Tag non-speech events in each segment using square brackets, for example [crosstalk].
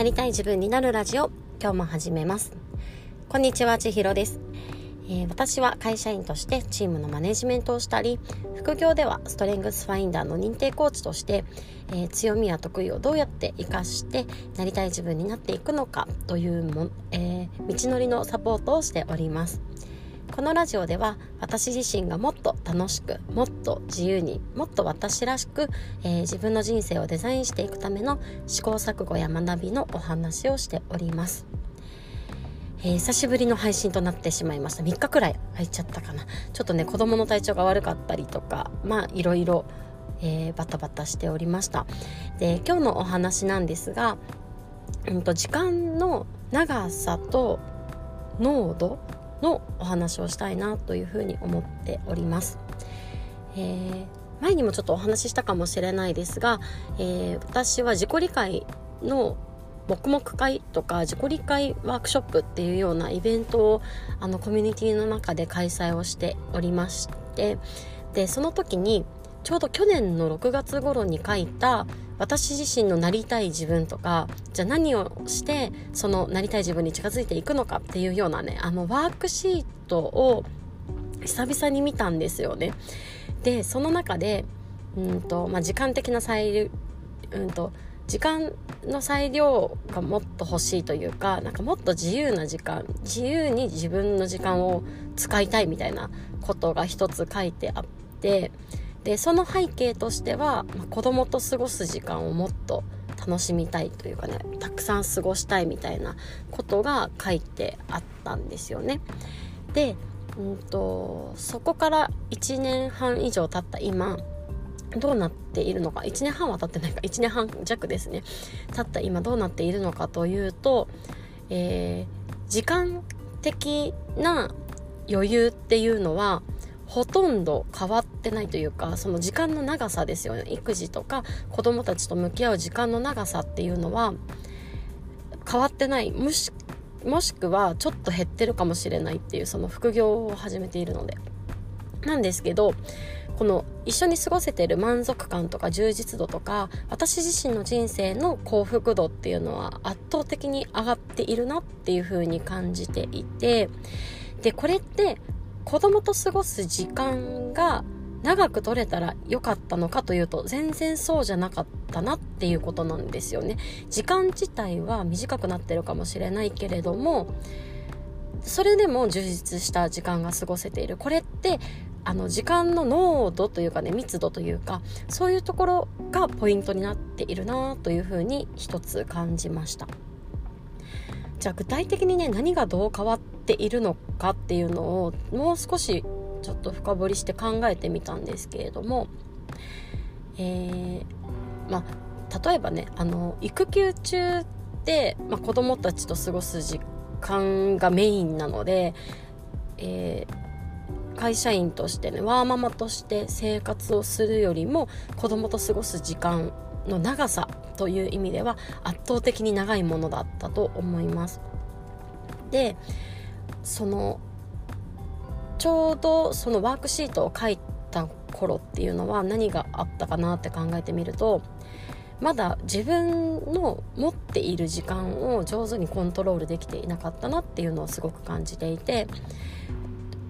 なりたい自分になるラジオ。今日も始めます。こんにちは千尋です、えー、私は会社員としてチームのマネジメントをしたり副業ではストレングスファインダーの認定コーチとして、えー、強みや得意をどうやって活かしてなりたい自分になっていくのかというも、えー、道のりのサポートをしております。このラジオでは私自身がもっと楽しくもっと自由にもっと私らしく、えー、自分の人生をデザインしていくための試行錯誤や学びのお話をしております、えー、久しぶりの配信となってしまいました。3日くらい空いちゃったかな。ちょっとね子供の体調が悪かったりとかまあいろいろ、え、バタバタしておりました。で今日のお話なんですが、うんと時間の長さと濃度のお話をしたいなというふうに思っております。えー、前にもちょっとお話ししたかもしれないですが、えー、私は自己理解の黙々会とか自己理解ワークショップっていうようなイベントをあのコミュニティの中で開催をしておりましてでその時にちょうど去年の6月頃に書いた私自身のなりたい自分とかじゃあ何をしてそのなりたい自分に近づいていくのかっていうようなねあのワークシートを久々に見たんですよね。でその中でうんと、まあ、時間的な裁うんと時間の裁量がもっと欲しいというかなんかもっと自由な時間自由に自分の時間を使いたいみたいなことが一つ書いてあってでその背景としては、まあ、子供と過ごす時間をもっと楽しみたいというかねたくさん過ごしたいみたいなことが書いてあったんですよね。で、うんと、そこから1年半以上経った今どうなっているのか1年半は経ってないか1年半弱ですね経った今どうなっているのかというと、えー、時間的な余裕っていうのはほとんど変わってないというかその時間の長さですよね。育児とか子供たちと向き合う時間の長さっていうのは変わってない。もしもしくはちょっと減ってるかもしれないっていうその副業を始めているので。なんですけどこの一緒に過ごせてる満足感とか充実度とか私自身の人生の幸福度っていうのは圧倒的に上がっているなっていう風に感じていてでこれって子供と過ごす時間が長く取れたら良かったのかというと全然そうじゃなかったなっていうことなんですよね。時間自体は短くなってるかもしれないけれどもそれでも充実した時間が過ごせている。これってあの時間の濃度というかね密度というかそういうところがポイントになっているなというふうに一つ感じました。じゃあ具体的にね何がどう変わっているのかっていうのをもう少しちょっと深掘りして考えてみたんですけれども、えー、まあ例えばねあの育休中って、まあ、子供たちと過ごす時間がメインなので、えー、会社員としてねワーママとして生活をするよりも子供と過ごす時間の長さという意味では圧倒的に長いものだったと思います。でそのちょうどそのワークシートを書いた頃っていうのは何があったかなって考えてみるとまだ自分の持っている時間を上手にコントロールできていなかったなっていうのをすごく感じていて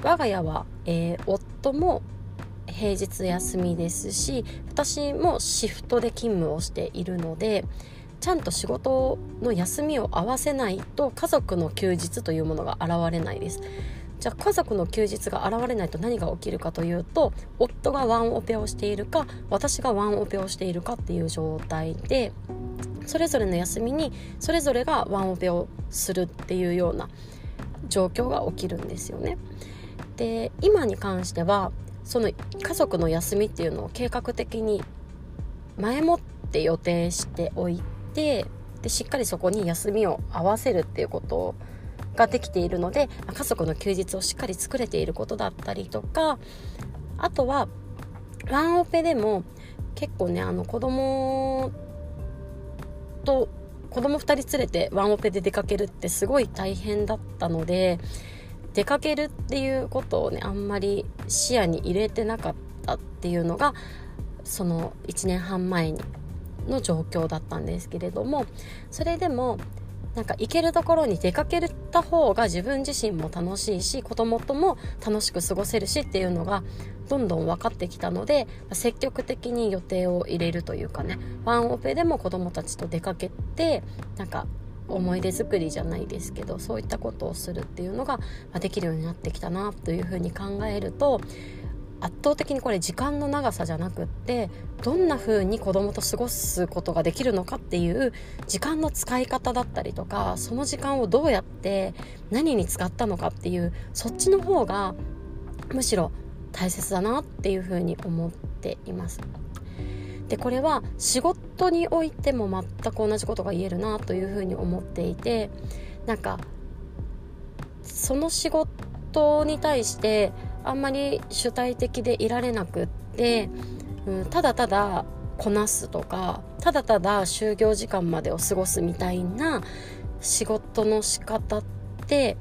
我が家は、えー、夫も平日休みですし私もシフトで勤務をしているのでちゃんと仕事の休みを合わせないと家族の休日というものが現れないですじゃあ家族の休日が現れないと何が起きるかというと夫がワンオペをしているか私がワンオペをしているかっていう状態でそれぞれの休みにそれぞれがワンオペをするっていうような状況が起きるんですよね。で今に関してはその家族の休みっていうのを計画的に前もって予定しておいてでしっかりそこに休みを合わせるっていうことができているので家族の休日をしっかり作れていることだったりとかあとはワンオペでも結構ねあの子供と子供2人連れてワンオペで出かけるってすごい大変だったので出かけるっていうことをねあんまり視野に入れてなかったっていうのがその1年半前にの状況だったんですけれどもそれでもなんか行けるところに出かけた方が自分自身も楽しいし子供とも楽しく過ごせるしっていうのがどんどん分かってきたので積極的に予定を入れるというかねワンオペでも子供たちと出かけてなんか思い出作りじゃないですけどそういったことをするっていうのができるようになってきたなというふうに考えると圧倒的にこれ時間の長さじゃなくってどんな風に子供と過ごすことができるのかっていう時間の使い方だったりとかその時間をどうやって何に使ったのかっていうそっちの方がむしろ大切だなっていう風に思っています。でこれは仕事においても全く同じことが言えるなという風に思っていてなんかその仕事に対してあんまり主体的でいられなくって、うん、ただただこなすとかただただ就業時間までを過ごすみたいな仕事の仕方って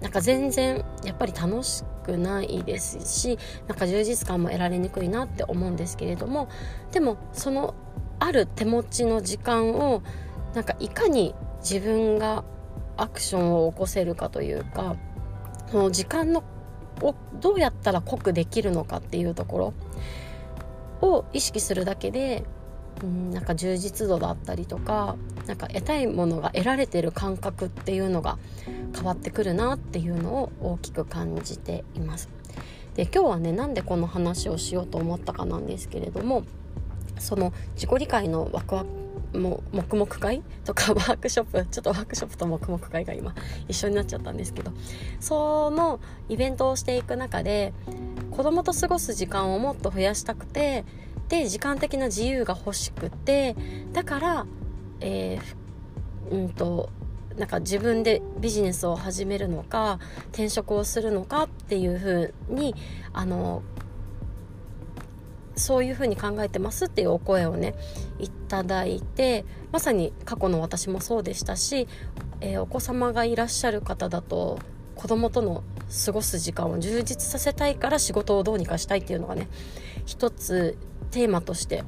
なんか全然やっぱり楽しくないですしなんか充実感も得られにくいなって思うんですけれどもでもそのある手持ちの時間をなんかいかに自分がアクションを起こせるかというかその時間のをどうやったら濃くできるのかっていうところを意識するだけで、うん、なんか充実度だったりとかなんか得たいものが得られてる感覚っていうのが変わってくるなっていうのを大きく感じています。で今日はねなんでこの話をしようと思ったかなんですけれどもその自己理解のワクワクも黙々会とか [laughs] ワークショップちょっとワークショップと黙々会が今一緒になっちゃったんですけどそのイベントをしていく中で子供と過ごす時間をもっと増やしたくてで時間的な自由が欲しくてだから、えー、うんとなんか自分でビジネスを始めるのか転職をするのかっていうふうにあのそういうふうに考えてますっていうお声をねいただいてまさに過去の私もそうでしたし、えー、お子様がいらっしゃる方だと子供との過ごす時間を充実させたいから仕事をどうにかしたいっていうのがね一つテーマとして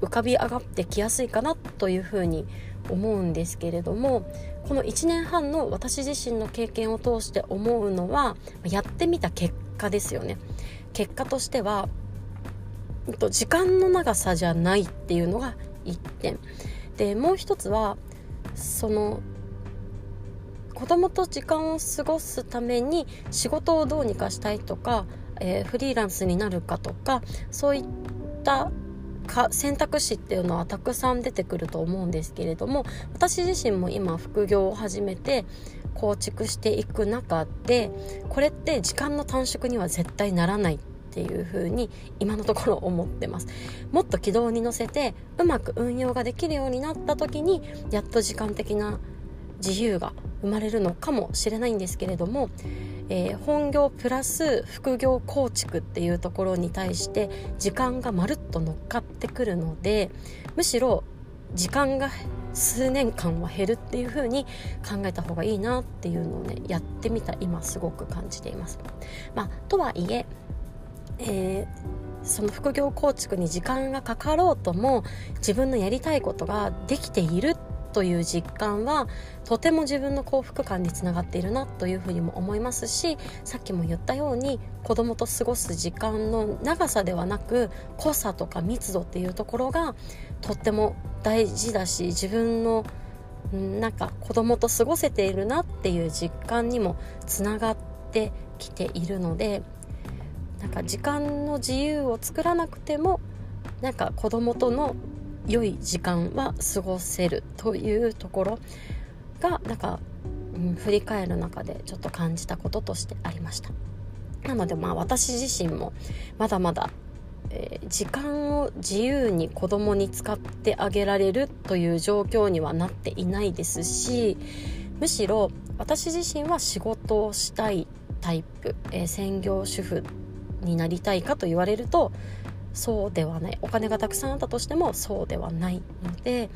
浮かび上がってきやすいかなというふうに思うんですけれどもこの1年半の私自身の経験を通して思うのはやってみた結果ですよね。結果としては時間の長さじゃないっていうのが1点。でもう一つはその子供と時間を過ごすために仕事をどうにかしたいとか、えー、フリーランスになるかとかそういったか選択肢っていうのはたくさん出てくると思うんですけれども私自身も今副業を始めて構築していく中でこれって時間の短縮には絶対ならないっていう風に今のところ思ってます。もっと軌道に乗せてうまく運用ができるようになった時にやっと時間的な自由が生まれるのかもしれないんですけれども、えー、本業プラス副業構築っていうところに対して時間がまるっと乗っかってくるのでむしろ時間が数年間は減るっていう風に考えた方がいいなっていうのをねやってみた今すごく感じています。まあ、とはいええー、その副業構築に時間がかかろうとも自分のやりたいことができているという実感はとても自分の幸福感につながっているなというふうにも思いますしさっきも言ったように子供と過ごす時間の長さではなく濃さとか密度っていうところがとっても大事だし自分のなんか子供と過ごせているなっていう実感にもつながってきているのでなんか時間の自由を作らなくてもなんか子供との良い時間は過ごせるというところがなんか、うん、振り返る中でちょっと感じたこととしてありました。なのでまあ私自身もまだまだ、えー、時間を自由に子供に使ってあげられるという状況にはなっていないですしむしろ私自身は仕事をしたいタイプ、えー、専業主婦になりたいかと言われるとそうではないお金がたくさんあったとしてもそうではないので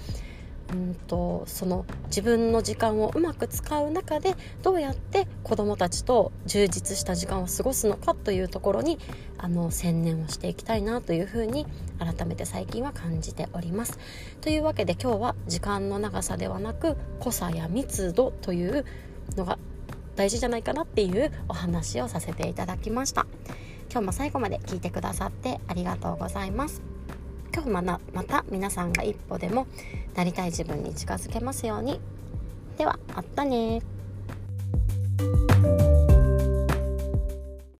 うんとその自分の時間をうまく使う中でどうやって子どもたちと充実した時間を過ごすのかというところにあの専念をしていきたいなというふうに改めて最近は感じております。というわけで今日は時間の長さではなく濃さや密度というのが大事じゃないかなっていうお話をさせていただきました。今日も最後まで聞いてくださってありがとうございます。今日まなまた皆さんが一歩でもなりたい自分に近づけますようにではまたね